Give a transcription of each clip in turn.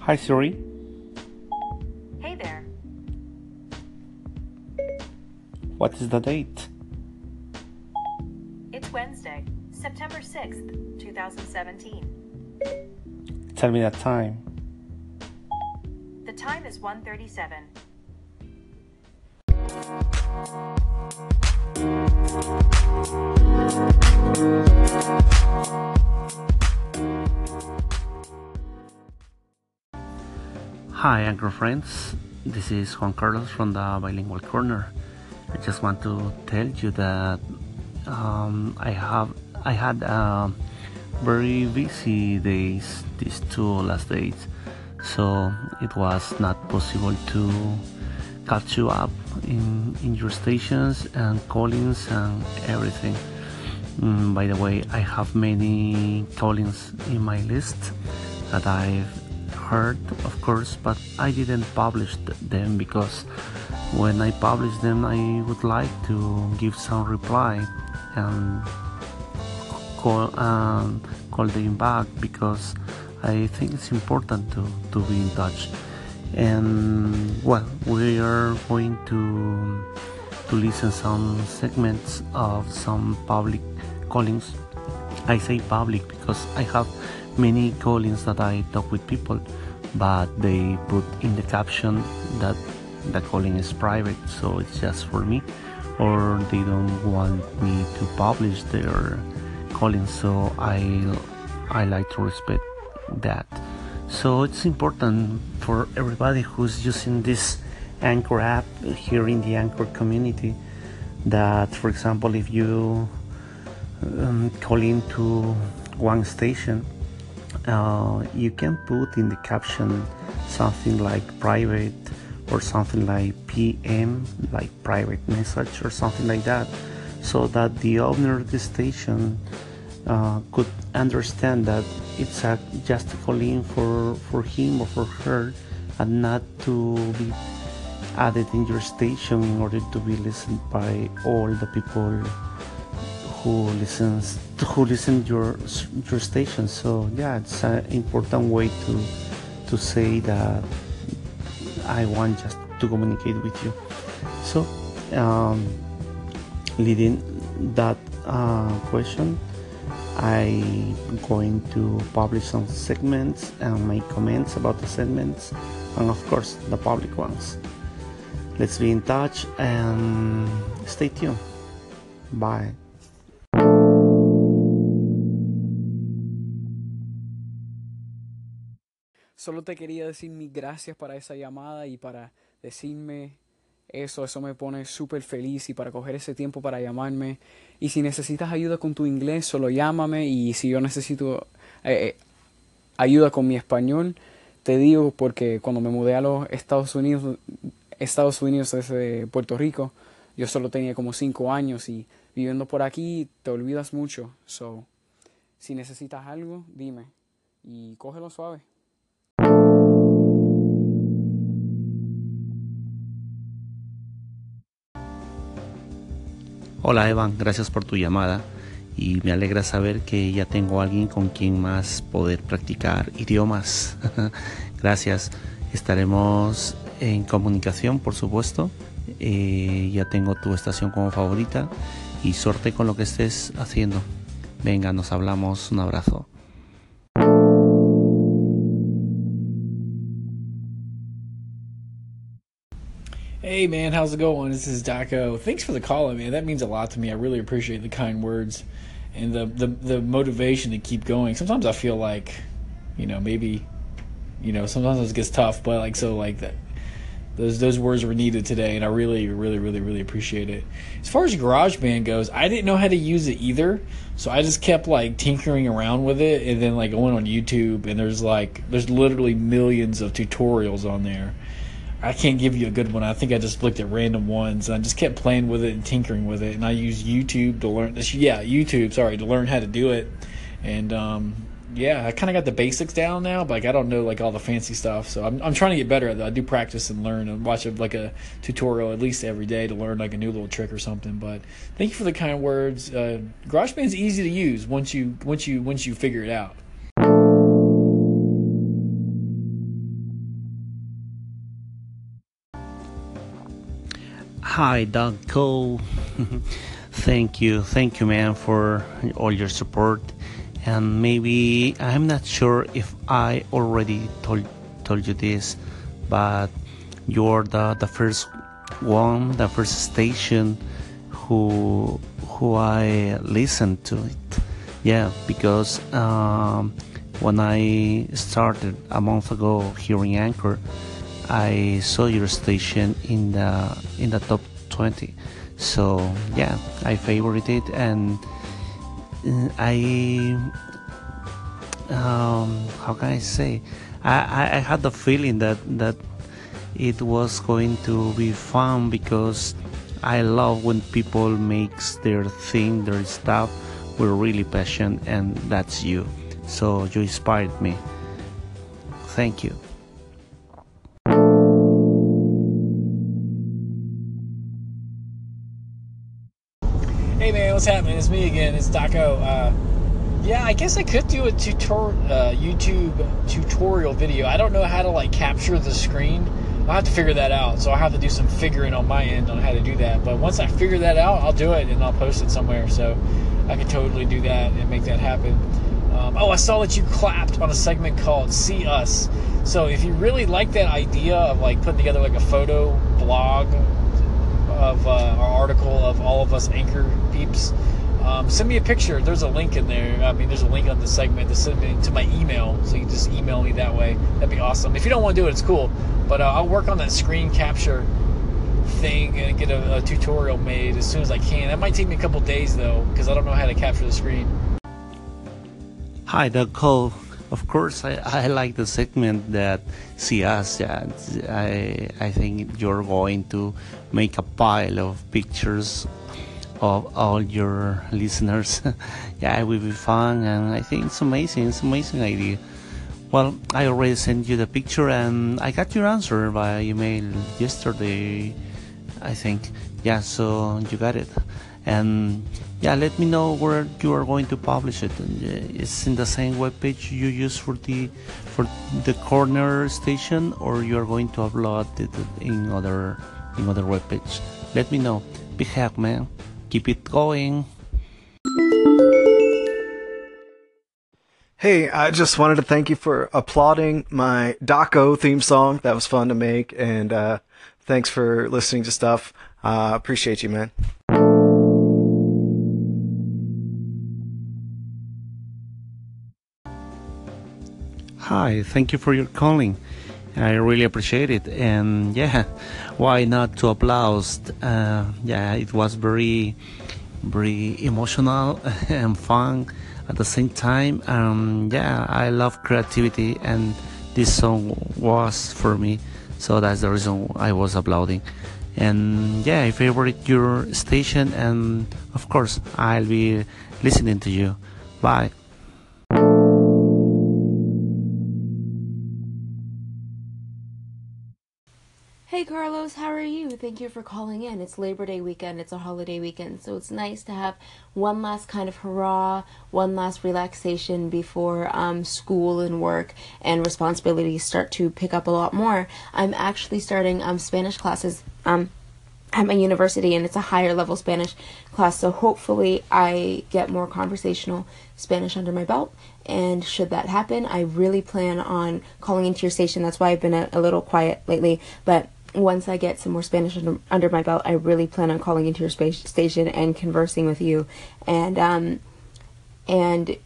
Hi Siri. Hey there. What is the date? It's Wednesday, September 6th, 2017. Tell me that time. The time is 1:37. Hi, Anchor friends. This is Juan Carlos from the Bilingual Corner. I just want to tell you that um, I have I had uh, very busy days these two last days, so it was not possible to catch you up in in your stations and callings and everything. Mm, by the way, I have many callings in my list that I've heard, of course, but I didn't publish them because when I publish them, I would like to give some reply and call um, call them back because I think it's important to, to be in touch. And well, we are going to to listen some segments of some public callings. I say public because I have many callings that I talk with people, but they put in the caption that the calling is private, so it's just for me, or they don't want me to publish their calling, so I I like to respect that. So it's important for everybody who's using this Anchor app here in the Anchor community that, for example, if you um, call into one station, uh, you can put in the caption something like private or something like PM, like private message or something like that, so that the owner of the station uh, could understand that it's a, just a call for, for him or for her and not to be added in your station in order to be listened by all the people who listens who listen your your station. So yeah it's an important way to to say that I want just to communicate with you. So um, leading that uh, question I'm going to publish some segments and make comments about the segments and of course the public ones. Let's be in touch and stay tuned. Bye Solo te quería decir mis gracias para esa llamada y para decirme eso, eso me pone súper feliz y para coger ese tiempo para llamarme. Y si necesitas ayuda con tu inglés, solo llámame y si yo necesito eh, ayuda con mi español, te digo porque cuando me mudé a los Estados Unidos, Estados Unidos desde Puerto Rico, yo solo tenía como cinco años y viviendo por aquí te olvidas mucho. So, si necesitas algo, dime y cógelo suave. Hola Evan, gracias por tu llamada y me alegra saber que ya tengo a alguien con quien más poder practicar idiomas. gracias, estaremos en comunicación por supuesto. Eh, ya tengo tu estación como favorita y suerte con lo que estés haciendo. Venga, nos hablamos, un abrazo. Hey man, how's it going? This is Daco. Thanks for the call, man. That means a lot to me. I really appreciate the kind words and the, the the motivation to keep going. Sometimes I feel like, you know, maybe, you know, sometimes it gets tough, but like so like that. Those those words were needed today, and I really, really, really, really appreciate it. As far as GarageBand goes, I didn't know how to use it either, so I just kept like tinkering around with it, and then like going on YouTube, and there's like there's literally millions of tutorials on there I can't give you a good one. I think I just looked at random ones and I just kept playing with it and tinkering with it. And I use YouTube to learn this. Yeah, YouTube. Sorry, to learn how to do it. And um, yeah, I kind of got the basics down now, but like I don't know like all the fancy stuff. So I'm I'm trying to get better at that. I do practice and learn and watch a, like a tutorial at least every day to learn like a new little trick or something. But thank you for the kind words. Uh, GarageBand's easy to use once you once you once you figure it out. Hi, Daco. thank you, thank you, man, for all your support. And maybe I'm not sure if I already told told you this, but you're the the first one, the first station who who I listened to it. Yeah, because um, when I started a month ago hearing Anchor, I saw your station in the in the top 20. So yeah, I favorite it and uh, I um, how can I say? I, I had the feeling that that it was going to be fun because I love when people makes their thing, their stuff with really passion, and that's you. So you inspired me. Thank you. Hey man, what's happening? It's me again. It's Daco. Uh, yeah, I guess I could do a tutor- uh, YouTube tutorial video. I don't know how to like capture the screen. I'll have to figure that out. So I'll have to do some figuring on my end on how to do that. But once I figure that out, I'll do it and I'll post it somewhere. So I could totally do that and make that happen. Um, oh, I saw that you clapped on a segment called "See Us." So if you really like that idea of like putting together like a photo blog of uh, our article of all of us anchor peeps, um, send me a picture. There's a link in there. I mean, there's a link on the segment to send me to my email, so you just email me that way. That'd be awesome. If you don't want to do it, it's cool. But uh, I'll work on that screen capture thing and get a, a tutorial made as soon as I can. That might take me a couple days though, because I don't know how to capture the screen. Hi, Daco. Of course, I, I like the segment that see us. Yeah, I I think you're going to make a pile of pictures of all your listeners. yeah, it will be fun, and I think it's amazing. It's amazing idea. Well, I already sent you the picture, and I got your answer by email yesterday. I think. Yeah, so you got it, and yeah, let me know where you are going to publish it. It's in the same web page you use for the for the corner station, or you are going to upload it in other in other web page. Let me know. Big hack, man. Keep it going. Hey, I just wanted to thank you for applauding my Daco theme song. That was fun to make, and uh, thanks for listening to stuff. Uh, appreciate you, man. Hi, thank you for your calling. I really appreciate it, and yeah, why not to applause? Uh, yeah, it was very, very emotional and fun at the same time. Um, yeah, I love creativity, and this song was for me, so that's the reason I was applauding. And yeah, I favorite your station, and of course, I'll be listening to you. Bye. Are you? Thank you for calling in. It's Labor Day weekend, it's a holiday weekend, so it's nice to have one last kind of hurrah, one last relaxation before um, school and work and responsibilities start to pick up a lot more. I'm actually starting um, Spanish classes um, at my university, and it's a higher level Spanish class, so hopefully I get more conversational Spanish under my belt. And should that happen, I really plan on calling into your station. That's why I've been a, a little quiet lately, but once I get some more Spanish under, under, my belt, I really plan on calling into your space station and conversing with you, and um, and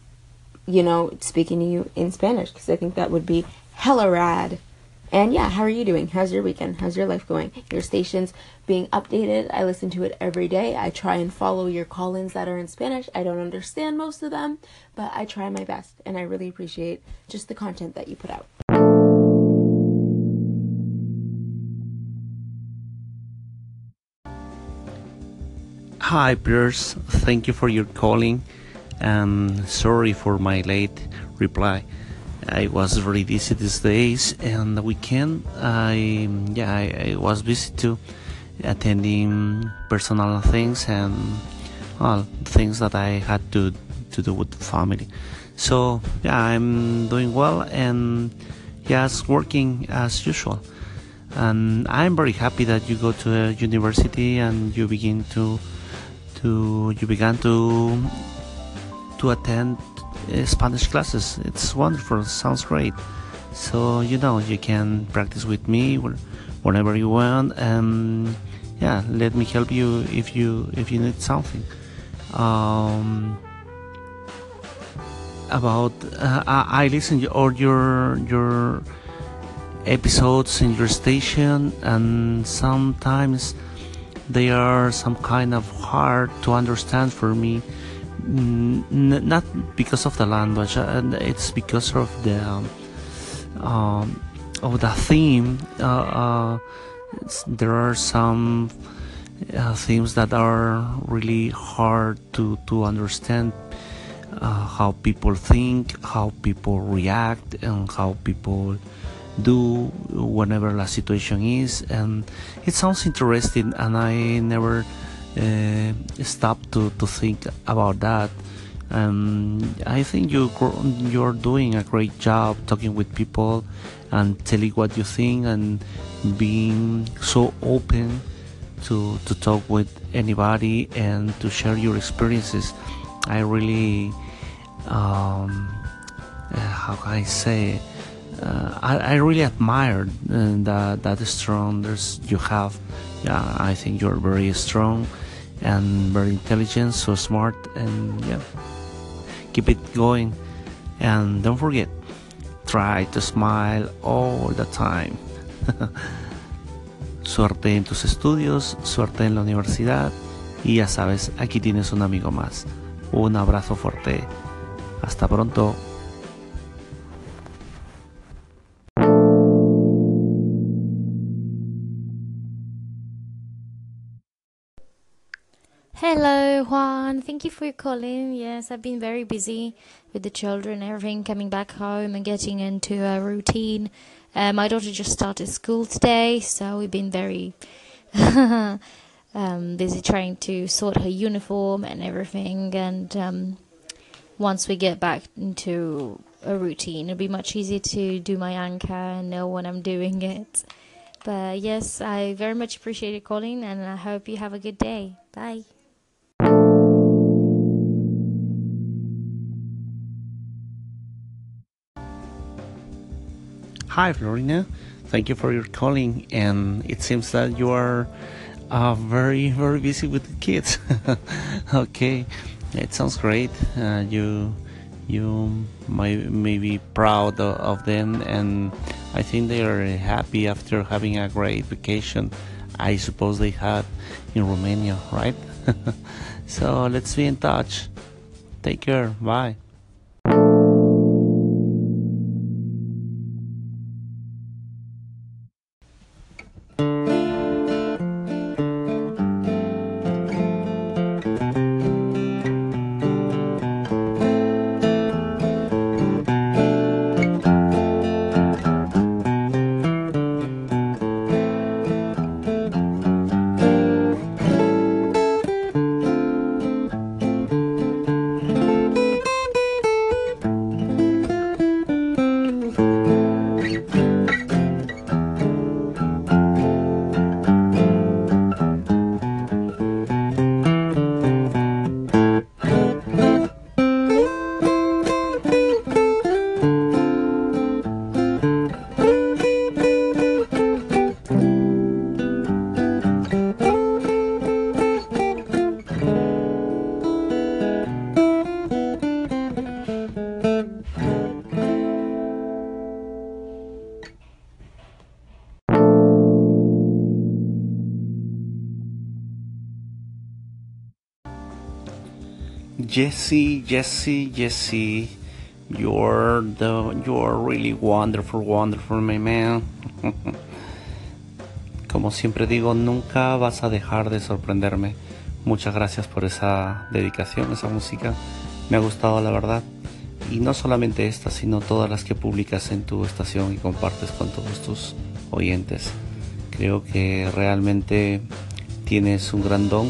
you know, speaking to you in Spanish because I think that would be hella rad. And yeah, how are you doing? How's your weekend? How's your life going? Your station's being updated. I listen to it every day. I try and follow your call ins that are in Spanish. I don't understand most of them, but I try my best, and I really appreciate just the content that you put out. Hi, Pierce. Thank you for your calling, and sorry for my late reply. I was very busy these days, and the weekend, I yeah, I, I was busy too, attending personal things and well, things that I had to to do with the family. So yeah, I'm doing well and yes, working as usual. and I'm very happy that you go to a university and you begin to to you began to to attend uh, Spanish classes. It's wonderful. Sounds great. So you know you can practice with me whenever you want, and yeah, let me help you if you if you need something. Um, about uh, I, I listen to all your your episodes in your station, and sometimes they are some kind of hard to understand for me. N- not because of the language, uh, it's because of the um, um, of the theme. Uh, uh there are some uh, themes that are really hard to to understand. Uh, how people think, how people react, and how people do whenever the situation is and it sounds interesting and i never uh, stopped to, to think about that. Um, i think you you're doing a great job talking with people and telling what you think and being so open to to talk with anybody and to share your experiences. I really um, uh, how can i say uh, I, really admired uh, that that strong there's you have. Yeah, I think you're very strong and very intelligent, so smart, and yeah, keep it going. And don't forget, try to smile all the time. suerte en tus estudios, suerte en la universidad y ya sabes, aquí tienes un amigo más. Un abrazo fuerte. Hasta pronto. Thank you for calling. Yes, I've been very busy with the children, everything, coming back home and getting into a routine. Uh, my daughter just started school today, so we've been very um, busy trying to sort her uniform and everything. And um, once we get back into a routine, it'll be much easier to do my anchor and know when I'm doing it. But yes, I very much appreciate you calling, and I hope you have a good day. Bye. Hi, Florina. Thank you for your calling. And it seems that you are uh, very, very busy with the kids. okay, it sounds great. Uh, you you might may be proud of them, and I think they are happy after having a great vacation. I suppose they had in Romania, right? so let's be in touch. Take care. Bye. Jesse, Jesse, Jesse, you're the you're really wonderful, wonderful, my man. Como siempre digo, nunca vas a dejar de sorprenderme. Muchas gracias por esa dedicación, esa música. Me ha gustado la verdad. Y no solamente esta, sino todas las que publicas en tu estación y compartes con todos tus oyentes. Creo que realmente tienes un gran don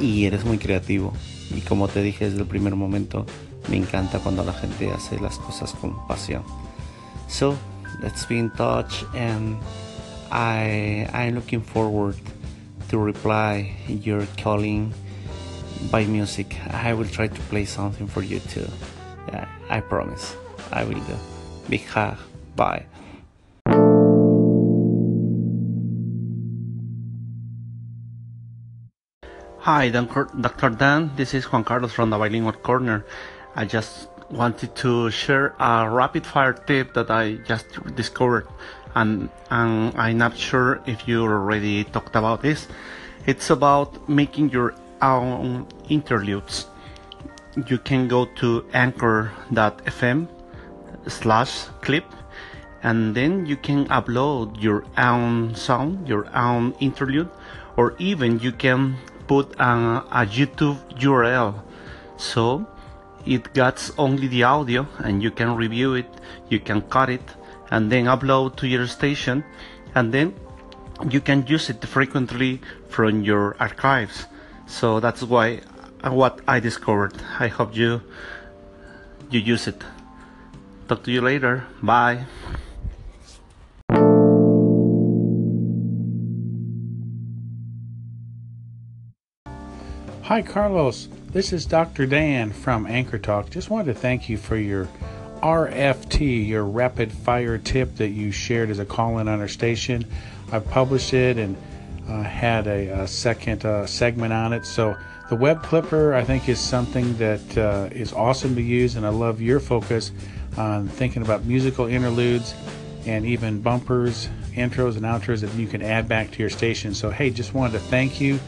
y eres muy creativo. Y como te dije desde el primer momento, me encanta cuando la gente hace las cosas con pasión. So, let's be in touch and I I'm looking forward to reply your calling by music. I will try to play something for you too. Yeah, I promise. I will do. Big hug. Bye. Hi, Dr. Dan. This is Juan Carlos from the Bilingual Corner. I just wanted to share a rapid fire tip that I just discovered, and, and I'm not sure if you already talked about this. It's about making your own interludes. You can go to anchor.fm slash clip and then you can upload your own song, your own interlude, or even you can put a, a YouTube URL. So it gets only the audio and you can review it, you can cut it, and then upload to your station, and then you can use it frequently from your archives. So that's why what I discovered. I hope you you use it. Talk to you later. Bye. Hi, Carlos. This is Dr. Dan from Anchor Talk. Just wanted to thank you for your RFT, your rapid fire tip that you shared as a call in on our station. I published it and uh, had a, a second uh, segment on it. So, the web clipper I think is something that uh, is awesome to use, and I love your focus on thinking about musical interludes and even bumpers, intros, and outros that you can add back to your station. So, hey, just wanted to thank you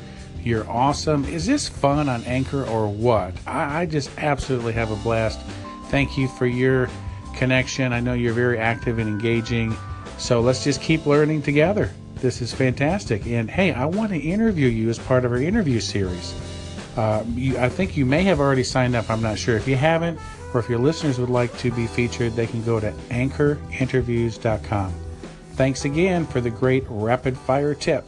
you're awesome. Is this fun on Anchor or what? I, I just absolutely have a blast. Thank you for your connection. I know you're very active and engaging. So let's just keep learning together. This is fantastic. And hey, I want to interview you as part of our interview series. Uh, you, I think you may have already signed up. I'm not sure. If you haven't, or if your listeners would like to be featured, they can go to anchorinterviews.com. Thanks again for the great rapid fire tip.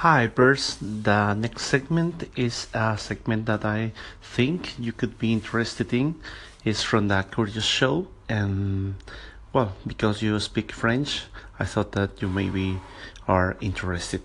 Hi, Bers. The next segment is a segment that I think you could be interested in. It's from the Curious Show, and well, because you speak French, I thought that you maybe are interested.